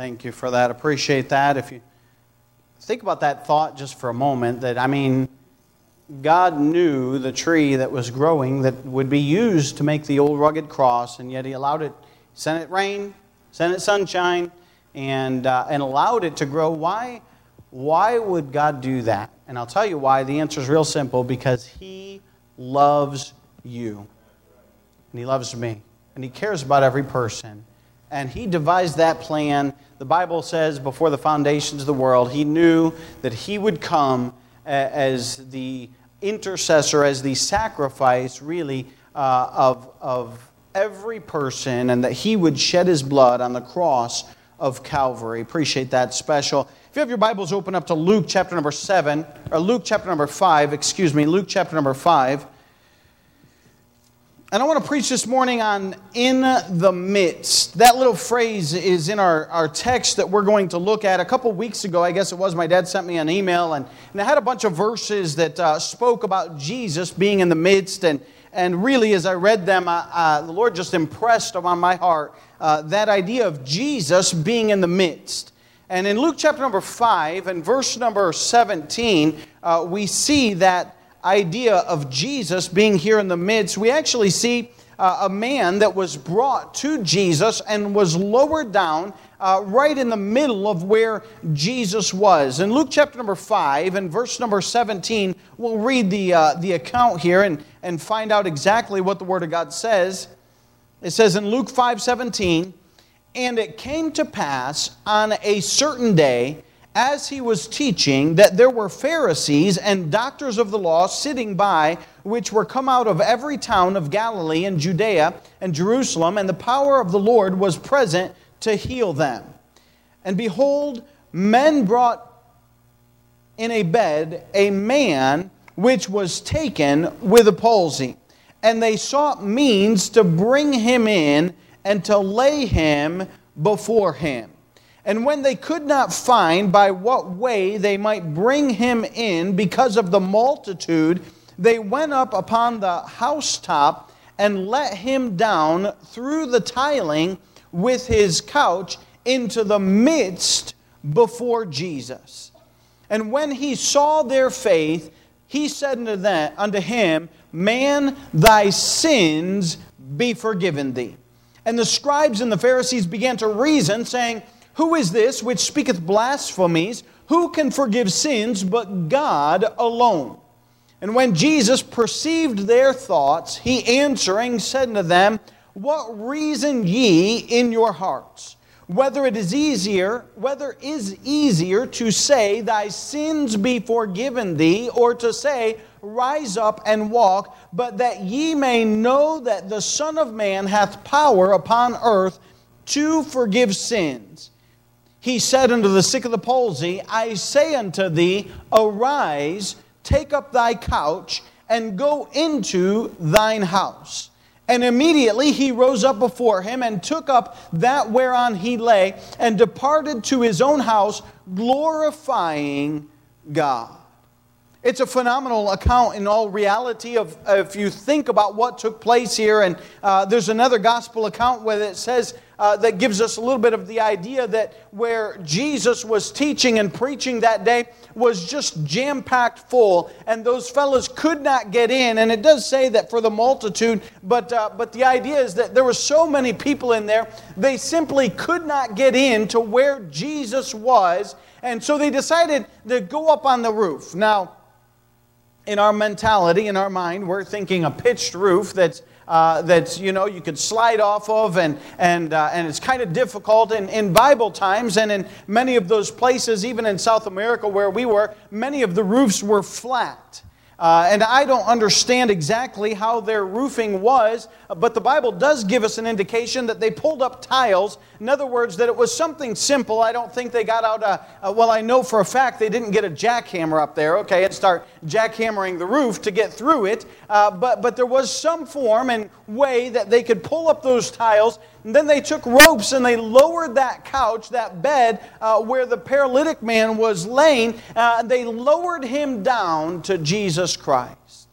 Thank you for that. Appreciate that. If you think about that thought just for a moment, that I mean, God knew the tree that was growing that would be used to make the old rugged cross, and yet He allowed it, sent it rain, sent it sunshine, and, uh, and allowed it to grow. Why? Why would God do that? And I'll tell you why. The answer is real simple because He loves you, and He loves me, and He cares about every person. And He devised that plan. The Bible says before the foundations of the world, He knew that He would come as the intercessor, as the sacrifice, really, uh, of, of every person, and that He would shed His blood on the cross of Calvary. Appreciate that special. If you have your Bibles open up to Luke chapter number 7, or Luke chapter number 5, excuse me, Luke chapter number 5. And I want to preach this morning on in the midst. That little phrase is in our, our text that we're going to look at. A couple weeks ago, I guess it was, my dad sent me an email, and, and I had a bunch of verses that uh, spoke about Jesus being in the midst. And, and really, as I read them, uh, the Lord just impressed upon my heart uh, that idea of Jesus being in the midst. And in Luke chapter number 5 and verse number 17, uh, we see that idea of Jesus being here in the midst. We actually see uh, a man that was brought to Jesus and was lowered down uh, right in the middle of where Jesus was. In Luke chapter number 5 and verse number 17, we'll read the, uh, the account here and, and find out exactly what the Word of God says. It says in Luke 5 17, and it came to pass on a certain day, as he was teaching, that there were Pharisees and doctors of the law sitting by, which were come out of every town of Galilee and Judea and Jerusalem, and the power of the Lord was present to heal them. And behold, men brought in a bed a man which was taken with a palsy, and they sought means to bring him in and to lay him before him. And when they could not find by what way they might bring him in because of the multitude, they went up upon the housetop and let him down through the tiling with his couch into the midst before Jesus. And when he saw their faith, he said unto, them, unto him, Man, thy sins be forgiven thee. And the scribes and the Pharisees began to reason, saying, Who is this which speaketh blasphemies? Who can forgive sins but God alone? And when Jesus perceived their thoughts, he answering said unto them, What reason ye in your hearts? Whether it is easier, whether is easier to say, Thy sins be forgiven thee, or to say, Rise up and walk, but that ye may know that the Son of Man hath power upon earth to forgive sins. He said unto the sick of the palsy, I say unto thee, Arise, take up thy couch, and go into thine house. And immediately he rose up before him and took up that whereon he lay and departed to his own house, glorifying God. It's a phenomenal account in all reality of if you think about what took place here. And uh, there's another gospel account where it says uh, that gives us a little bit of the idea that where Jesus was teaching and preaching that day was just jam packed full, and those fellows could not get in. And it does say that for the multitude, but uh, but the idea is that there were so many people in there they simply could not get in to where Jesus was, and so they decided to go up on the roof. Now in our mentality, in our mind, we're thinking a pitched roof that's uh, that's you know you could slide off of and and uh, and it's kind of difficult in, in bible times and in many of those places even in south america where we were many of the roofs were flat uh, and I don't understand exactly how their roofing was, but the Bible does give us an indication that they pulled up tiles. In other words, that it was something simple. I don't think they got out a, a well, I know for a fact they didn't get a jackhammer up there, okay, and start jackhammering the roof to get through it. Uh, but, but there was some form and way that they could pull up those tiles and then they took ropes and they lowered that couch, that bed uh, where the paralytic man was laying. Uh, they lowered him down to Jesus Christ.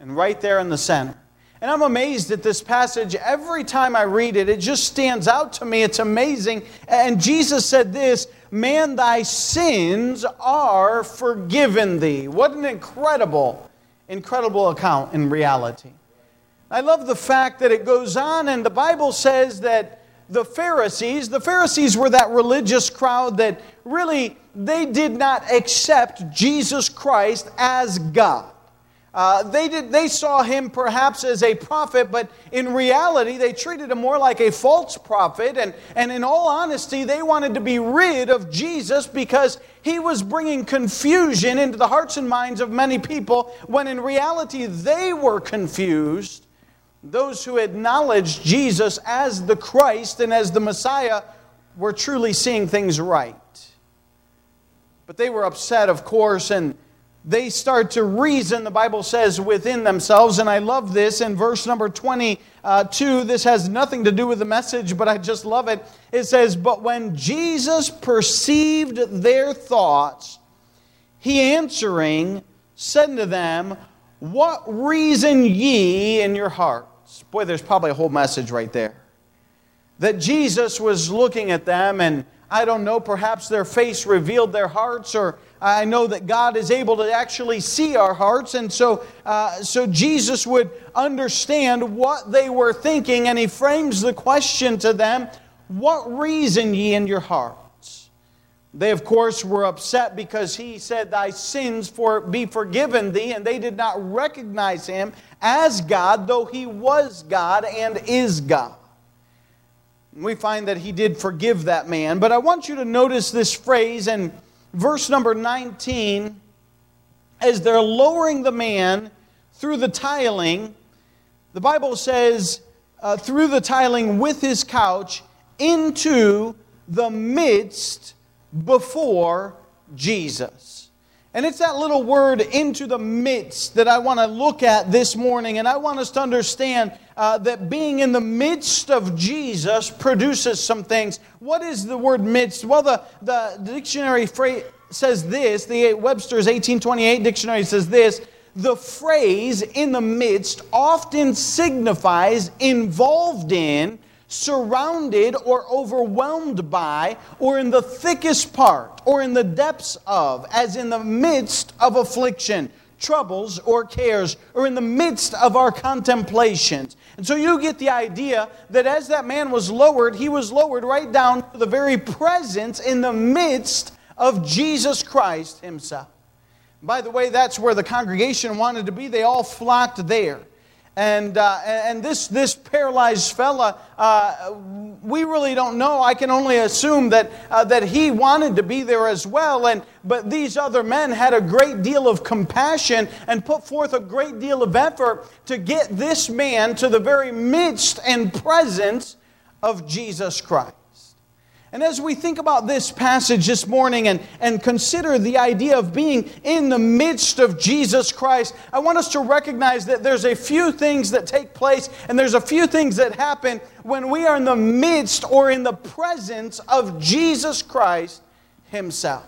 And right there in the center. And I'm amazed at this passage. Every time I read it, it just stands out to me. It's amazing. And Jesus said this Man, thy sins are forgiven thee. What an incredible, incredible account in reality. I love the fact that it goes on, and the Bible says that the Pharisees, the Pharisees were that religious crowd that really they did not accept Jesus Christ as God. Uh, they, did, they saw him perhaps as a prophet, but in reality, they treated him more like a false prophet. And, and in all honesty, they wanted to be rid of Jesus because he was bringing confusion into the hearts and minds of many people, when in reality, they were confused. Those who acknowledged Jesus as the Christ and as the Messiah were truly seeing things right. But they were upset, of course, and they start to reason, the Bible says, within themselves. And I love this in verse number 22. This has nothing to do with the message, but I just love it. It says, But when Jesus perceived their thoughts, he answering said to them, What reason ye in your hearts? Boy, there's probably a whole message right there. That Jesus was looking at them, and I don't know, perhaps their face revealed their hearts, or I know that God is able to actually see our hearts, and so, uh, so Jesus would understand what they were thinking, and he frames the question to them What reason ye in your hearts? They, of course, were upset because he said, Thy sins for, be forgiven thee, and they did not recognize him as God, though he was God and is God. We find that he did forgive that man, but I want you to notice this phrase and verse number 19, as they're lowering the man through the tiling, the Bible says, uh, through the tiling with his couch into the midst before Jesus. And it's that little word into the midst that I want to look at this morning. And I want us to understand uh, that being in the midst of Jesus produces some things. What is the word midst? Well, the, the dictionary phrase says this, the Webster's 1828 dictionary says this the phrase in the midst often signifies involved in surrounded or overwhelmed by, or in the thickest part, or in the depths of, as in the midst of affliction, troubles, or cares, or in the midst of our contemplations. And so you get the idea that as that man was lowered, he was lowered right down to the very presence in the midst of Jesus Christ himself. By the way, that's where the congregation wanted to be. They all flocked there. And, uh, and this, this paralyzed fella, uh, we really don't know. I can only assume that, uh, that he wanted to be there as well. And, but these other men had a great deal of compassion and put forth a great deal of effort to get this man to the very midst and presence of Jesus Christ. And as we think about this passage this morning and, and consider the idea of being in the midst of Jesus Christ, I want us to recognize that there's a few things that take place and there's a few things that happen when we are in the midst or in the presence of Jesus Christ Himself.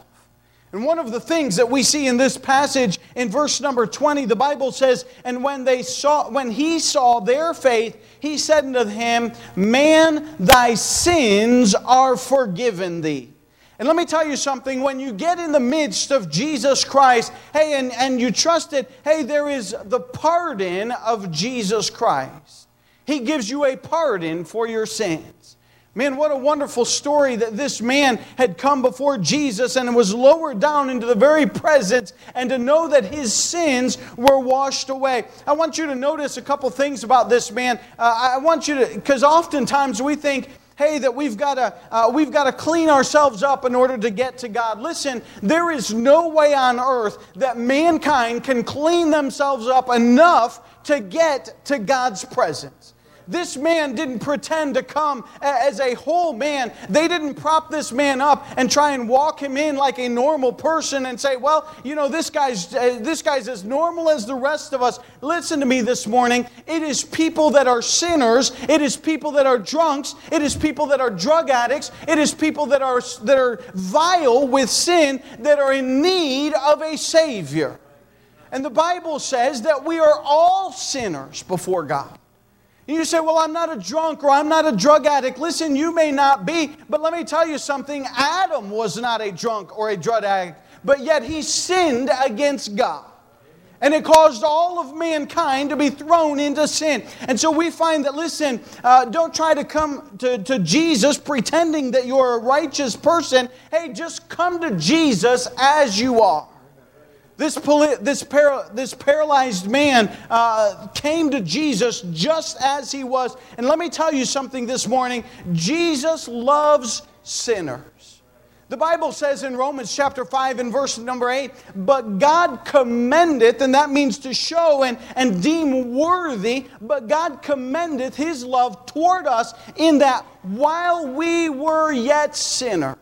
And one of the things that we see in this passage in verse number 20, the Bible says, And when they saw when he saw their faith, he said unto him, Man, thy sins are forgiven thee. And let me tell you something, when you get in the midst of Jesus Christ, hey, and, and you trust it, hey, there is the pardon of Jesus Christ. He gives you a pardon for your sins. Man, what a wonderful story that this man had come before Jesus and was lowered down into the very presence and to know that his sins were washed away. I want you to notice a couple things about this man. Uh, I want you to, because oftentimes we think, hey that we've got to uh, we've got to clean ourselves up in order to get to god listen there is no way on earth that mankind can clean themselves up enough to get to god's presence this man didn't pretend to come as a whole man. They didn't prop this man up and try and walk him in like a normal person and say, well, you know, this guy's, uh, this guy's as normal as the rest of us. Listen to me this morning. It is people that are sinners. It is people that are drunks. It is people that are drug addicts. It is people that are, that are vile with sin that are in need of a Savior. And the Bible says that we are all sinners before God. You say, Well, I'm not a drunk or I'm not a drug addict. Listen, you may not be, but let me tell you something Adam was not a drunk or a drug addict, but yet he sinned against God. And it caused all of mankind to be thrown into sin. And so we find that, listen, uh, don't try to come to, to Jesus pretending that you're a righteous person. Hey, just come to Jesus as you are. This, this, para, this paralyzed man uh, came to Jesus just as he was. And let me tell you something this morning Jesus loves sinners. The Bible says in Romans chapter 5 and verse number 8, but God commendeth, and that means to show and, and deem worthy, but God commendeth his love toward us in that while we were yet sinners,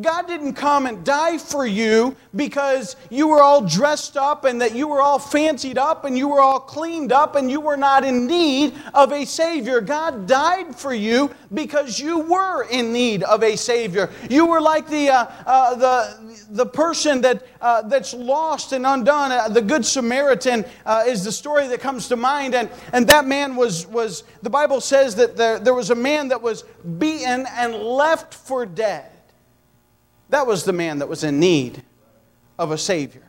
God didn't come and die for you because you were all dressed up and that you were all fancied up and you were all cleaned up and you were not in need of a Savior. God died for you because you were in need of a Savior. You were like the, uh, uh, the, the person that, uh, that's lost and undone. Uh, the Good Samaritan uh, is the story that comes to mind. And, and that man was, was, the Bible says that there, there was a man that was beaten and left for dead. That was the man that was in need of a Savior.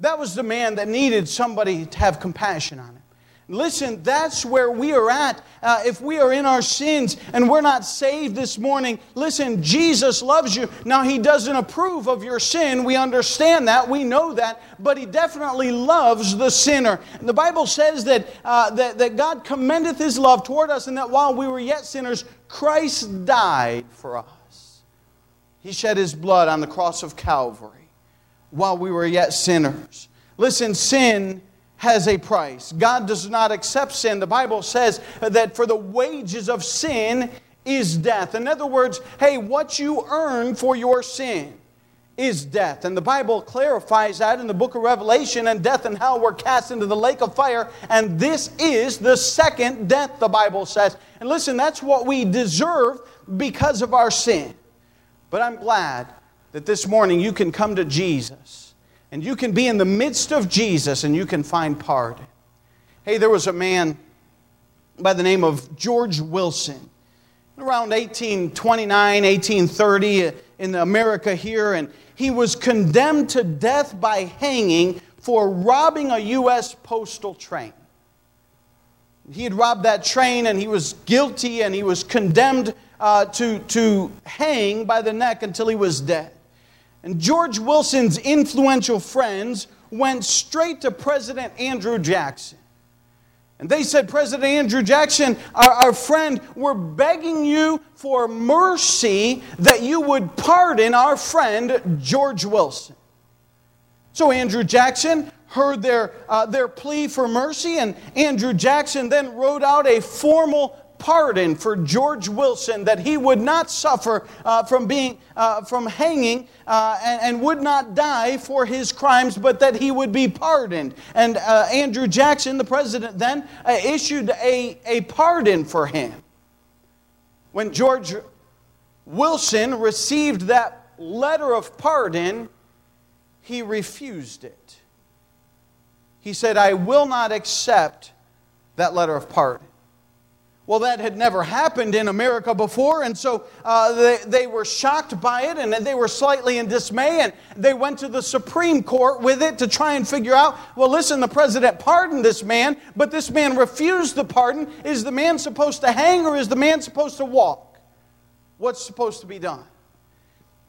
That was the man that needed somebody to have compassion on him. Listen, that's where we are at. Uh, if we are in our sins and we're not saved this morning, listen, Jesus loves you. Now, He doesn't approve of your sin. We understand that. We know that. But He definitely loves the sinner. And the Bible says that, uh, that, that God commendeth His love toward us and that while we were yet sinners, Christ died for us. He shed his blood on the cross of Calvary while we were yet sinners. Listen, sin has a price. God does not accept sin. The Bible says that for the wages of sin is death. In other words, hey, what you earn for your sin is death. And the Bible clarifies that in the book of Revelation, and death and hell were cast into the lake of fire. And this is the second death, the Bible says. And listen, that's what we deserve because of our sin. But I'm glad that this morning you can come to Jesus and you can be in the midst of Jesus and you can find pardon. Hey, there was a man by the name of George Wilson around 1829, 1830 uh, in America here, and he was condemned to death by hanging for robbing a U.S. postal train. He had robbed that train and he was guilty and he was condemned uh, to, to hang by the neck until he was dead. And George Wilson's influential friends went straight to President Andrew Jackson. And they said, President Andrew Jackson, our, our, friend, we're begging you for mercy that you would pardon our friend George Wilson. So Andrew Jackson heard their, uh, their plea for mercy, and Andrew Jackson then wrote out a formal pardon for George Wilson that he would not suffer uh, from being uh, from hanging uh, and, and, would not die for his crimes, but that he would be pardoned. And uh, Andrew Jackson, the president, then uh, issued a, a pardon for him. When George Wilson received that letter of pardon, he refused it. He said, I will not accept that letter of pardon. Well, that had never happened in America before, and so uh, they, they were shocked by it and they were slightly in dismay, and they went to the Supreme Court with it to try and figure out well, listen, the president pardoned this man, but this man refused the pardon. Is the man supposed to hang or is the man supposed to walk? What's supposed to be done?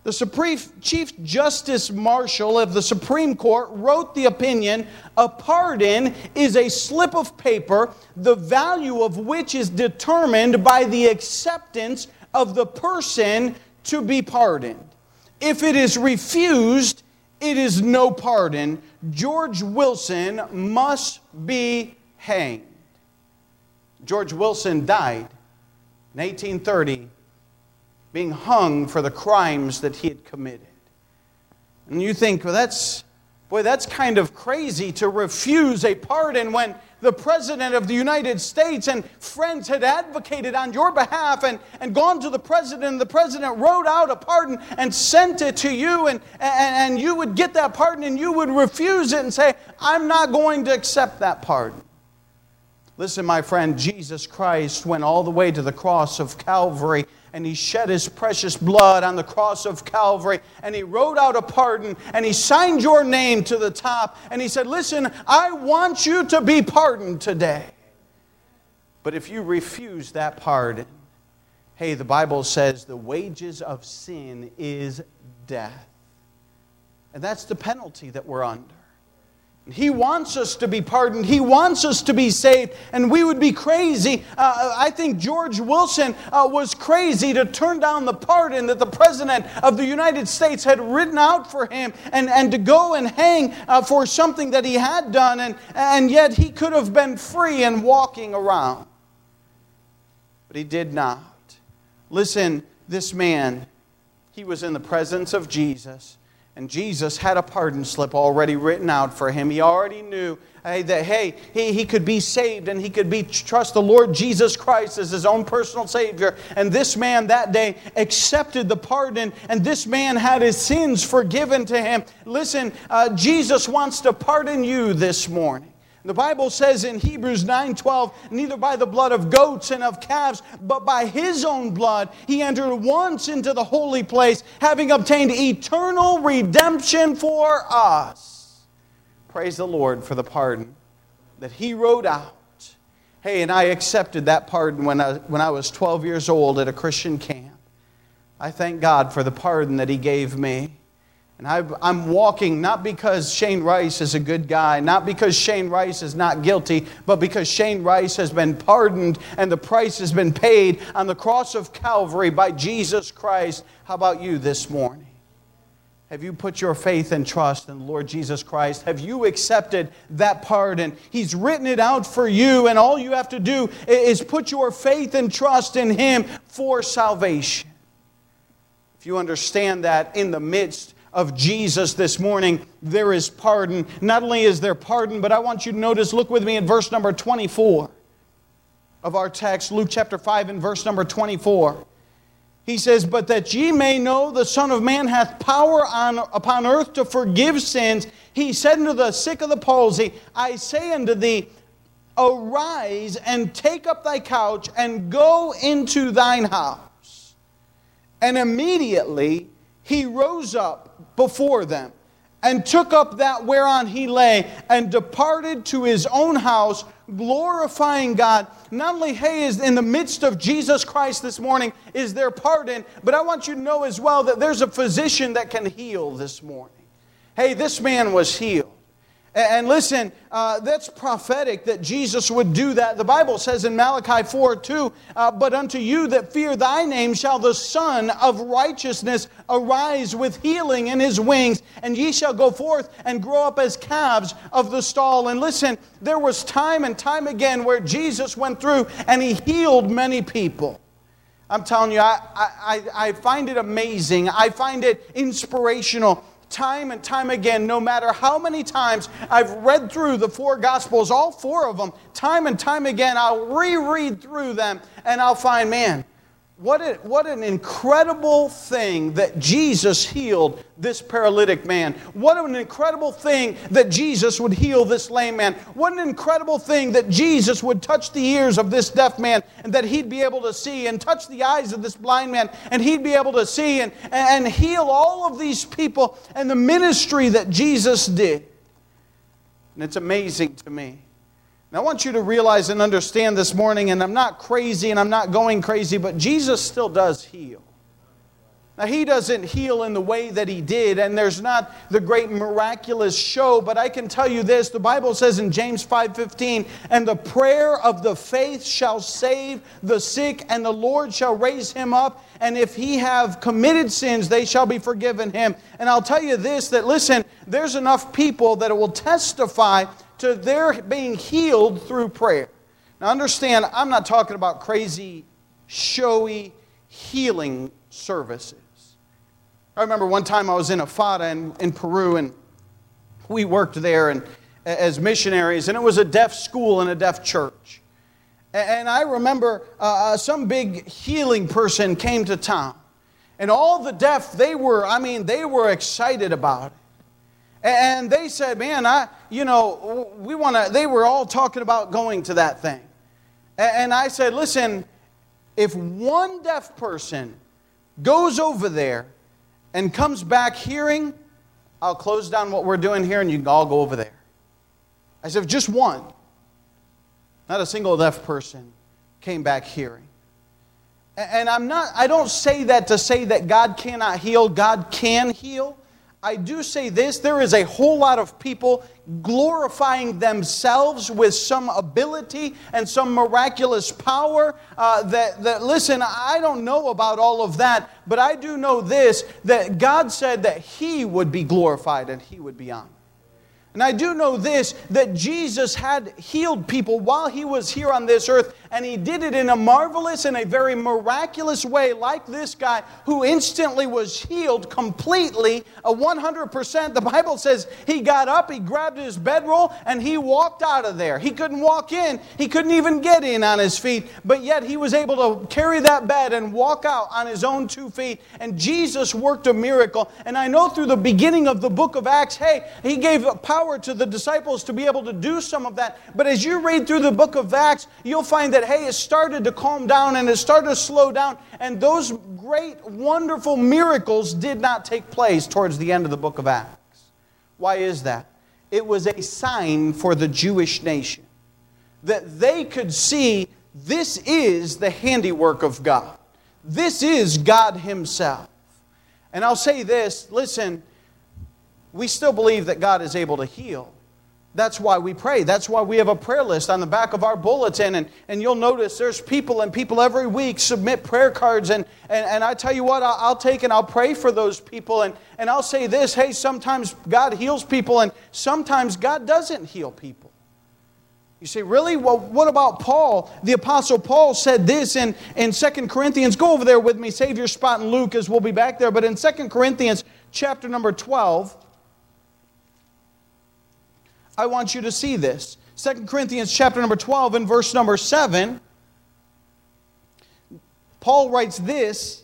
The Supreme Chief Justice Marshall of the Supreme Court wrote the opinion a pardon is a slip of paper, the value of which is determined by the acceptance of the person to be pardoned. If it is refused, it is no pardon. George Wilson must be hanged. George Wilson died in 1830 being hung for the crimes that he had committed. And you think, well, that's, boy, that's kind of crazy to refuse a pardon when the President of the United States and friends had advocated on your behalf and, and gone to the President, and the President wrote out a pardon and sent it to you, and, and, and you would get that pardon and you would refuse it and say, I'm not going to accept that pardon. Listen, my friend, Jesus Christ went all the way to the cross of Calvary and he shed his precious blood on the cross of Calvary and he wrote out a pardon and he signed your name to the top and he said, Listen, I want you to be pardoned today. But if you refuse that pardon, hey, the Bible says the wages of sin is death. And that's the penalty that we're under. He wants us to be pardoned. He wants us to be saved. And we would be crazy. Uh, I think George Wilson uh, was crazy to turn down the pardon that the President of the United States had written out for him and, and to go and hang uh, for something that he had done. And, and yet he could have been free and walking around. But he did not. Listen, this man, he was in the presence of Jesus. And Jesus had a pardon slip already written out for him. He already knew hey, that, hey, he, he could be saved and he could be trust the Lord Jesus Christ as his own personal Savior. And this man that day accepted the pardon, and this man had his sins forgiven to him. Listen, uh, Jesus wants to pardon you this morning. The Bible says in Hebrews 9:12, neither by the blood of goats and of calves, but by his own blood he entered once into the holy place, having obtained eternal redemption for us. Praise the Lord for the pardon that he wrote out. Hey, and I accepted that pardon when I, when I was 12 years old at a Christian camp. I thank God for the pardon that he gave me. And i am walking not because Shane Rice is a good guy, not because Shane Rice is not guilty, but because Shane Rice has been pardoned and the price has been paid on the cross of Calvary by Jesus Christ. How about you this morning? Have you put your faith and trust in the Lord Jesus Christ? Have you accepted that pardon? He's written it out for you, and all you have to do is put your faith and trust in Him for salvation. If you understand that in the midst of Jesus this morning, there is pardon. Not only is there pardon, but I want you to notice, look with me at verse number 24 of our text, Luke chapter 5 and verse number 24. He says, But that ye may know the Son of Man hath power on, upon earth to forgive sins, he said unto the sick of the palsy, I say unto thee, Arise and take up thy couch and go into thine house. And immediately he rose up before them and took up that whereon he lay and departed to his own house, glorifying God. Not only, hey, is in the midst of Jesus Christ this morning is there pardon, but I want you to know as well that there's a physician that can heal this morning. Hey, this man was healed. And listen, uh, that's prophetic that Jesus would do that. The Bible says in Malachi 4 2, uh, But unto you that fear thy name shall the Sun of righteousness arise with healing in his wings, and ye shall go forth and grow up as calves of the stall. And listen, there was time and time again where Jesus went through and he healed many people. I'm telling you, I, I, I find it amazing. I find it inspirational time and time again, no matter how many times I've read through the four Gospels, all four of them, time and time again, I'll reread through them and I'll find, man, what, a, what an incredible thing that Jesus healed this paralytic man. What an incredible thing that Jesus would heal this lame man. What an incredible thing that Jesus would touch the ears of this deaf man and that he'd be able to see, and touch the eyes of this blind man and he'd be able to see and, and heal all of these people and the ministry that Jesus did. And it's amazing to me. I want you to realize and understand this morning, and I'm not crazy and I'm not going crazy, but Jesus still does heal. Now, he doesn't heal in the way that he did, and there's not the great miraculous show, but I can tell you this the Bible says in James 5:15, and the prayer of the faith shall save the sick, and the Lord shall raise him up, and if he have committed sins, they shall be forgiven him. And I'll tell you this that listen, there's enough people that will testify to their being healed through prayer. Now, understand, I'm not talking about crazy, showy healing services. I remember one time I was in Ifata in, in Peru, and we worked there and, as missionaries, and it was a deaf school and a deaf church. And I remember uh, uh, some big healing person came to town. And all the deaf, they were, I mean, they were excited about it. And they said, Man, I, you know, we want to, they were all talking about going to that thing. And I said, listen, if one deaf person goes over there and comes back hearing, I'll close down what we're doing here and you can all go over there. I said, "If just one. Not a single deaf person came back hearing. And I'm not, I don't say that to say that God cannot heal. God can heal. I do say this there is a whole lot of people glorifying themselves with some ability and some miraculous power. Uh, that, that, listen, I don't know about all of that, but I do know this that God said that He would be glorified and He would be honored. And I do know this that Jesus had healed people while he was here on this earth, and he did it in a marvelous and a very miraculous way, like this guy who instantly was healed completely, a 100%. The Bible says he got up, he grabbed his bedroll, and he walked out of there. He couldn't walk in, he couldn't even get in on his feet, but yet he was able to carry that bed and walk out on his own two feet. And Jesus worked a miracle. And I know through the beginning of the book of Acts, hey, he gave power to the disciples to be able to do some of that. But as you read through the book of Acts, you'll find that, hey, it started to calm down and it started to slow down. And those great, wonderful miracles did not take place towards the end of the book of Acts. Why is that? It was a sign for the Jewish nation that they could see this is the handiwork of God. This is God Himself. And I'll say this listen, we still believe that God is able to heal. That's why we pray. That's why we have a prayer list on the back of our bulletin. And, and you'll notice there's people and people every week submit prayer cards. And, and, and I tell you what, I'll, I'll take and I'll pray for those people. And, and I'll say this hey, sometimes God heals people, and sometimes God doesn't heal people. You say, really? Well, what about Paul? The Apostle Paul said this in, in 2 Corinthians. Go over there with me, save your spot in Luke as we'll be back there. But in 2 Corinthians chapter number 12, I want you to see this. 2 Corinthians chapter number 12 and verse number 7. Paul writes this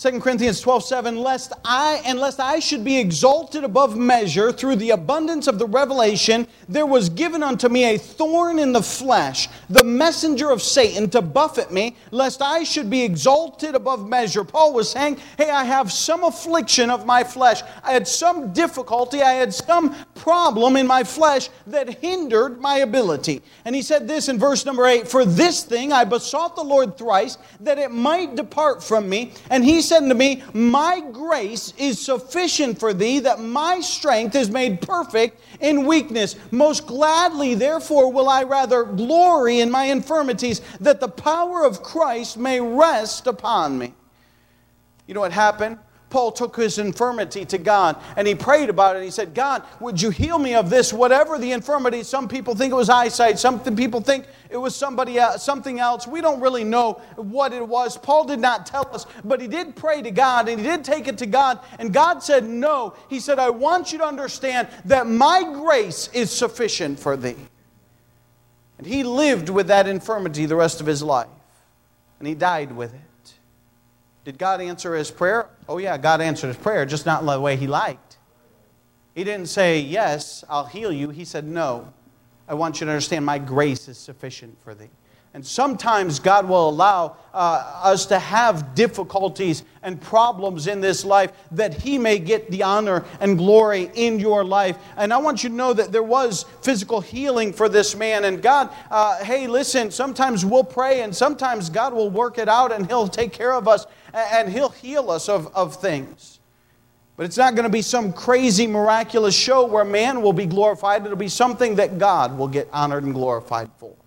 2 Corinthians 12, 7, lest I, and lest I should be exalted above measure through the abundance of the revelation, there was given unto me a thorn in the flesh, the messenger of Satan to buffet me, lest I should be exalted above measure. Paul was saying, Hey, I have some affliction of my flesh. I had some difficulty, I had some problem in my flesh that hindered my ability. And he said this in verse number 8 For this thing I besought the Lord thrice, that it might depart from me. And he said unto me, My grace is sufficient for thee, that my strength is made perfect in weakness. Most gladly, therefore, will I rather glory in my infirmities, that the power of Christ may rest upon me. You know what happened? Paul took his infirmity to God and he prayed about it. He said, God, would you heal me of this? Whatever the infirmity, some people think it was eyesight, some people think it was somebody else, something else. We don't really know what it was. Paul did not tell us, but he did pray to God and he did take it to God. And God said, No. He said, I want you to understand that my grace is sufficient for thee. And he lived with that infirmity the rest of his life. And he died with it. Did God answer his prayer? Oh, yeah, God answered his prayer, just not the way he liked. He didn't say, Yes, I'll heal you. He said, No, I want you to understand my grace is sufficient for thee. And sometimes God will allow uh, us to have difficulties and problems in this life that He may get the honor and glory in your life. And I want you to know that there was physical healing for this man. And God, uh, hey, listen, sometimes we'll pray and sometimes God will work it out and He'll take care of us and He'll heal us of, of things. But it's not going to be some crazy, miraculous show where man will be glorified. It'll be something that God will get honored and glorified for.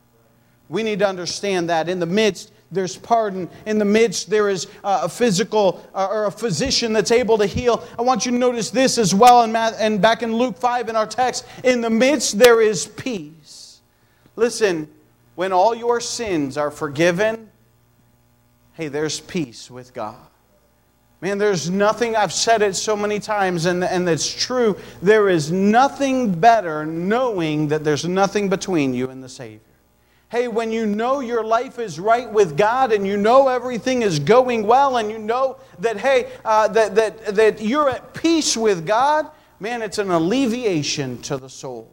We need to understand that in the midst, there's pardon. In the midst, there is a physical uh, or a physician that's able to heal. I want you to notice this as well, and back in Luke 5 in our text. In the midst, there is peace. Listen, when all your sins are forgiven, hey, there's peace with God. Man, there's nothing, I've said it so many times, and, and it's true. There is nothing better knowing that there's nothing between you and the Savior. Hey, when you know your life is right with God and you know everything is going well and you know that, hey, uh, that, that, that you're at peace with God, man, it's an alleviation to the soul.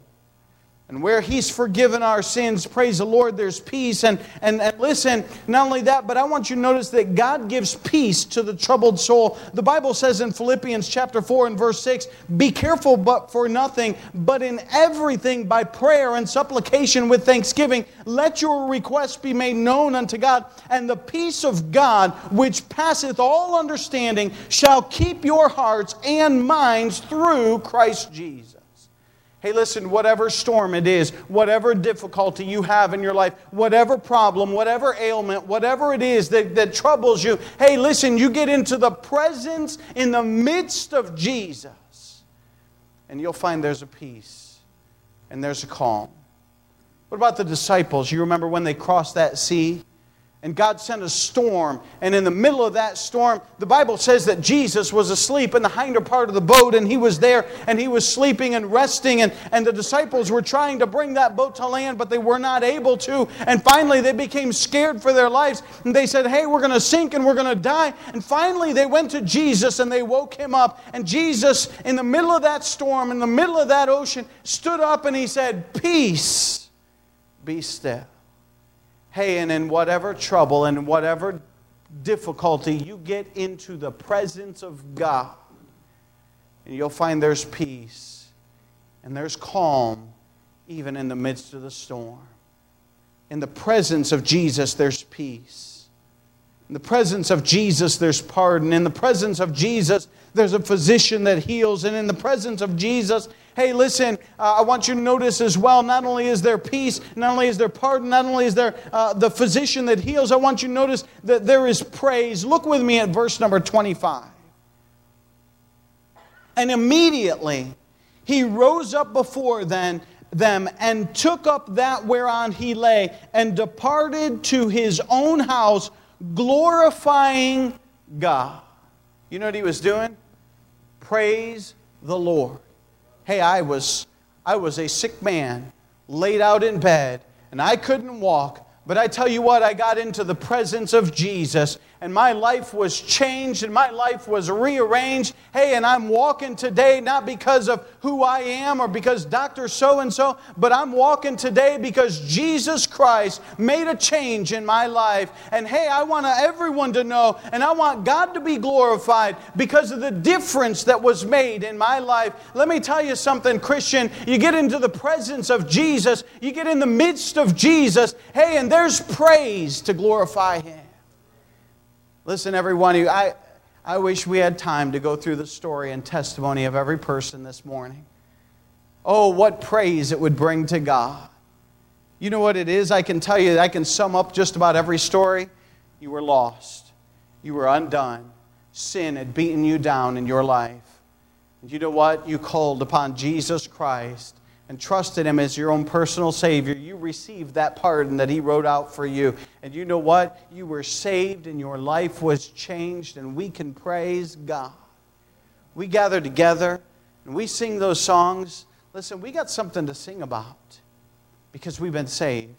And where He's forgiven our sins, praise the Lord, there's peace. And, and, and listen, not only that, but I want you to notice that God gives peace to the troubled soul. The Bible says in Philippians chapter 4 and verse 6 Be careful but for nothing, but in everything by prayer and supplication with thanksgiving, let your requests be made known unto God. And the peace of God, which passeth all understanding, shall keep your hearts and minds through Christ Jesus. Hey, listen, whatever storm it is, whatever difficulty you have in your life, whatever problem, whatever ailment, whatever it is that, that troubles you, hey, listen, you get into the presence in the midst of Jesus, and you'll find there's a peace and there's a calm. What about the disciples? You remember when they crossed that sea? And God sent a storm. And in the middle of that storm, the Bible says that Jesus was asleep in the hinder part of the boat, and he was there and he was sleeping and resting. And, and the disciples were trying to bring that boat to land, but they were not able to. And finally, they became scared for their lives. And they said, Hey, we're going to sink and we're going to die. And finally, they went to Jesus and they woke him up. And Jesus, in the middle of that storm, in the middle of that ocean, stood up and he said, Peace, be still. Hey, and in whatever trouble and whatever difficulty, you get into the presence of God, and you'll find there's peace and there's calm even in the midst of the storm. In the presence of Jesus, there's peace. In the presence of Jesus, there's pardon. In the presence of Jesus, there's a physician that heals. And in the presence of Jesus, hey, listen, uh, I want you to notice as well not only is there peace, not only is there pardon, not only is there uh, the physician that heals, I want you to notice that there is praise. Look with me at verse number 25. And immediately he rose up before them them and took up that whereon he lay and departed to his own house glorifying God. You know what he was doing? Praise the Lord. Hey, I was I was a sick man, laid out in bed, and I couldn't walk. But I tell you what, I got into the presence of Jesus and my life was changed and my life was rearranged. Hey, and I'm walking today not because of who I am or because Dr. So and so, but I'm walking today because Jesus Christ made a change in my life. And hey, I want everyone to know and I want God to be glorified because of the difference that was made in my life. Let me tell you something, Christian. You get into the presence of Jesus, you get in the midst of Jesus. Hey, and there's praise to glorify Him. Listen, every one of you, I, I wish we had time to go through the story and testimony of every person this morning. Oh, what praise it would bring to God. You know what it is? I can tell you, I can sum up just about every story. You were lost, you were undone. Sin had beaten you down in your life. And you know what? You called upon Jesus Christ and trusted Him as your own personal Savior, you received that pardon that He wrote out for you. And you know what? You were saved and your life was changed, and we can praise God. We gather together and we sing those songs. Listen, we got something to sing about because we've been saved.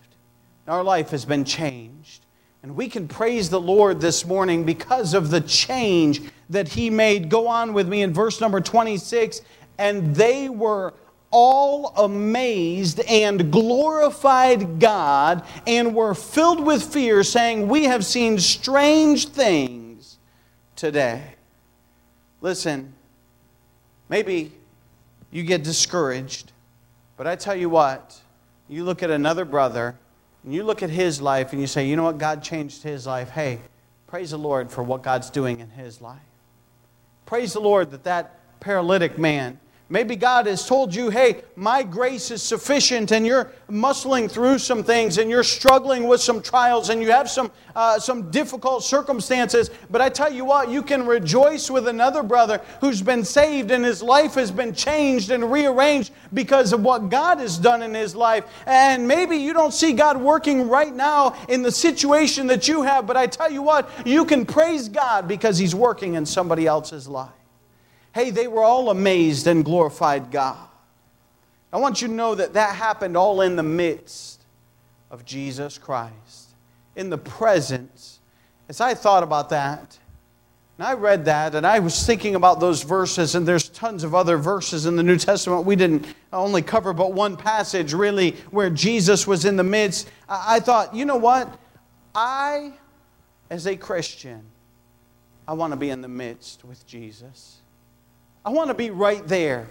Our life has been changed. And we can praise the Lord this morning because of the change that He made. Go on with me in verse number 26. And they were all amazed and glorified God and were filled with fear, saying, We have seen strange things today. Listen, maybe you get discouraged, but I tell you what, you look at another brother and you look at his life and you say, You know what? God changed his life. Hey, praise the Lord for what God's doing in his life. Praise the Lord that that paralytic man Maybe God has told you, hey, my grace is sufficient, and you're muscling through some things, and you're struggling with some trials, and you have some, uh, some difficult circumstances. But I tell you what, you can rejoice with another brother who's been saved, and his life has been changed and rearranged because of what God has done in his life. And maybe you don't see God working right now in the situation that you have, but I tell you what, you can praise God because he's working in somebody else's life. Hey, they were all amazed and glorified God. I want you to know that that happened all in the midst of Jesus Christ, in the presence. As I thought about that, And I read that and I was thinking about those verses, and there's tons of other verses in the New Testament. We didn't only cover but one passage really where Jesus was in the midst. I thought, you know what? I, as a Christian, I want to be in the midst with Jesus. I want to be right there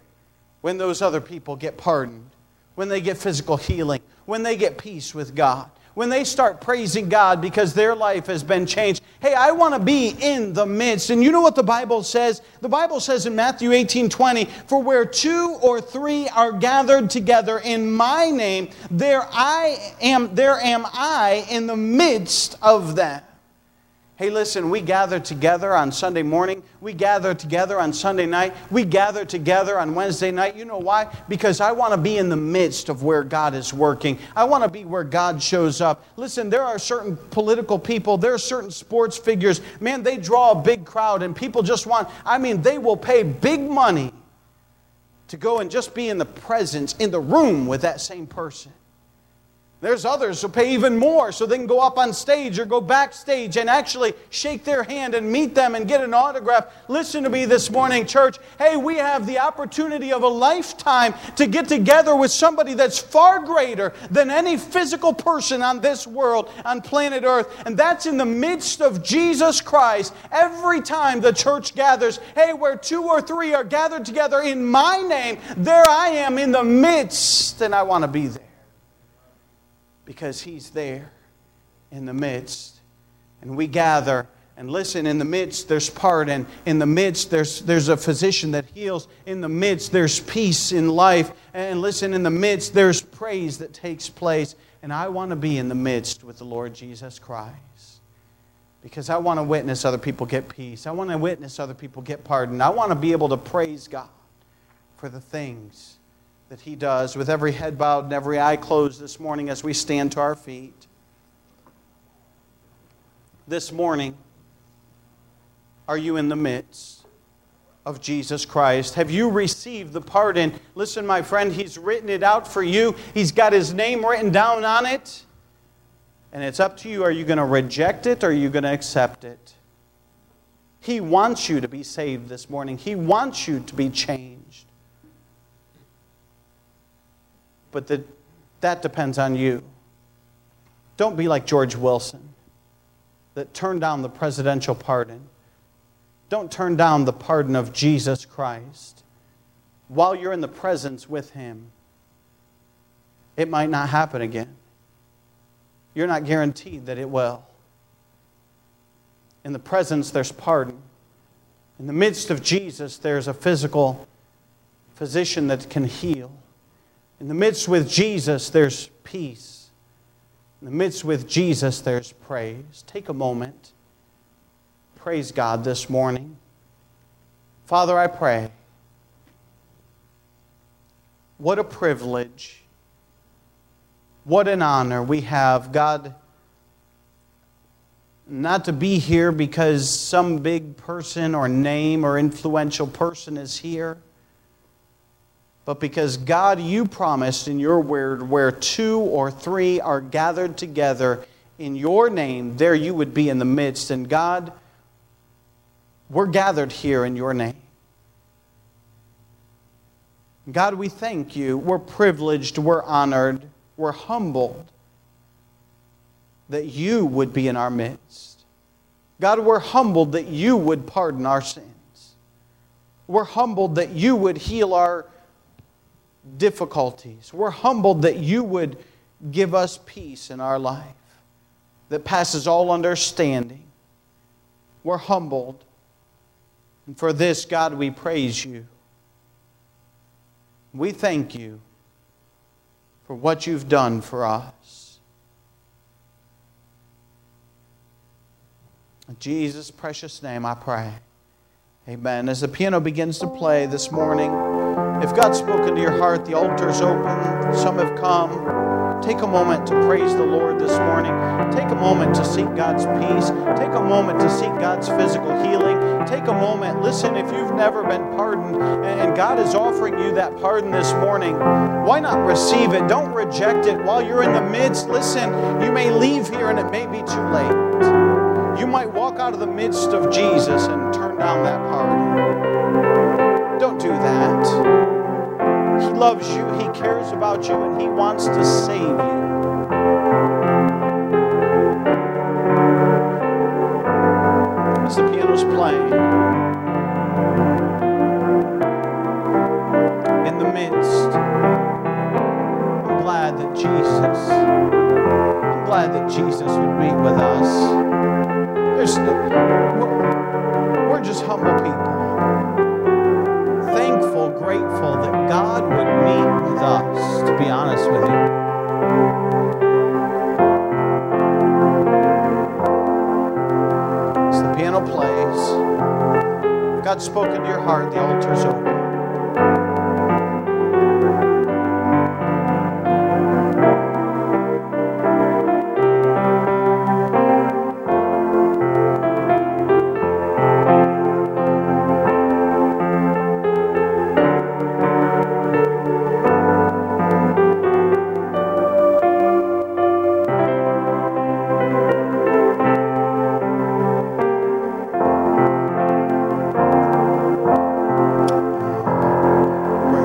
when those other people get pardoned, when they get physical healing, when they get peace with God when they start praising God because their life has been changed. Hey, I want to be in the midst. And you know what the Bible says? The Bible says in Matthew 18 20, For where two or three are gathered together in my name, there I am, there am I in the midst of them. Hey, listen, we gather together on Sunday morning. We gather together on Sunday night. We gather together on Wednesday night. You know why? Because I want to be in the midst of where God is working. I want to be where God shows up. Listen, there are certain political people, there are certain sports figures. Man, they draw a big crowd, and people just want, I mean, they will pay big money to go and just be in the presence, in the room with that same person. There's others who pay even more so they can go up on stage or go backstage and actually shake their hand and meet them and get an autograph. Listen to me this morning, church. Hey, we have the opportunity of a lifetime to get together with somebody that's far greater than any physical person on this world, on planet Earth. And that's in the midst of Jesus Christ. Every time the church gathers, hey, where two or three are gathered together in my name, there I am in the midst, and I want to be there because He's there in the midst. And we gather and listen, in the midst there's pardon. In the midst there's, there's a physician that heals. In the midst there's peace in life. And listen, in the midst there's praise that takes place. And I want to be in the midst with the Lord Jesus Christ. Because I want to witness other people get peace. I want to witness other people get pardon. I want to be able to praise God for the things that He does with every head bowed and every eye closed this morning as we stand to our feet. This morning, are you in the midst of Jesus Christ? Have you received the pardon? Listen, my friend, He's written it out for you, He's got His name written down on it. And it's up to you. Are you going to reject it or are you going to accept it? He wants you to be saved this morning. He wants you to be changed but the, that depends on you. Don't be like George Wilson that turned down the presidential pardon. Don't turn down the pardon of Jesus Christ. While you're in the presence with Him, it might not happen again. You're not guaranteed that it will. In the presence, there's pardon. In the midst of Jesus, there's a physical physician that can heal. In the midst with Jesus, there's peace. In the midst with Jesus, there's praise. Take a moment. Praise God this morning. Father, I pray. What a privilege. What an honor we have, God, not to be here because some big person or name or influential person is here but because God, you promised in your word, where two or three are gathered together in your name, there you would be in the midst. And God, we're gathered here in your name. God, we thank you. We're privileged, we're honored, we're humbled that you would be in our midst. God, we're humbled that you would pardon our sins. We're humbled that you would heal our difficulties. We're humbled that you would give us peace in our life that passes all understanding. We're humbled. And for this, God, we praise you. We thank you for what you've done for us. In Jesus' precious name, I pray. Amen. As the piano begins to play this morning, if God's spoken to your heart, the altar's open, some have come. Take a moment to praise the Lord this morning. Take a moment to seek God's peace. Take a moment to seek God's physical healing. Take a moment. Listen, if you've never been pardoned and God is offering you that pardon this morning, why not receive it? Don't reject it while you're in the midst. Listen, you may leave here and it may be too late. You might walk out of the midst of Jesus and turn down that party. Don't do that. He loves you, He cares about you, and He wants to save you. As the piano's playing, in the midst, I'm glad that Jesus, I'm glad that Jesus would meet with us. There's, we're just humble people. God would meet with us, to be honest with you. As the piano plays, God's spoken to your heart, the altar's open.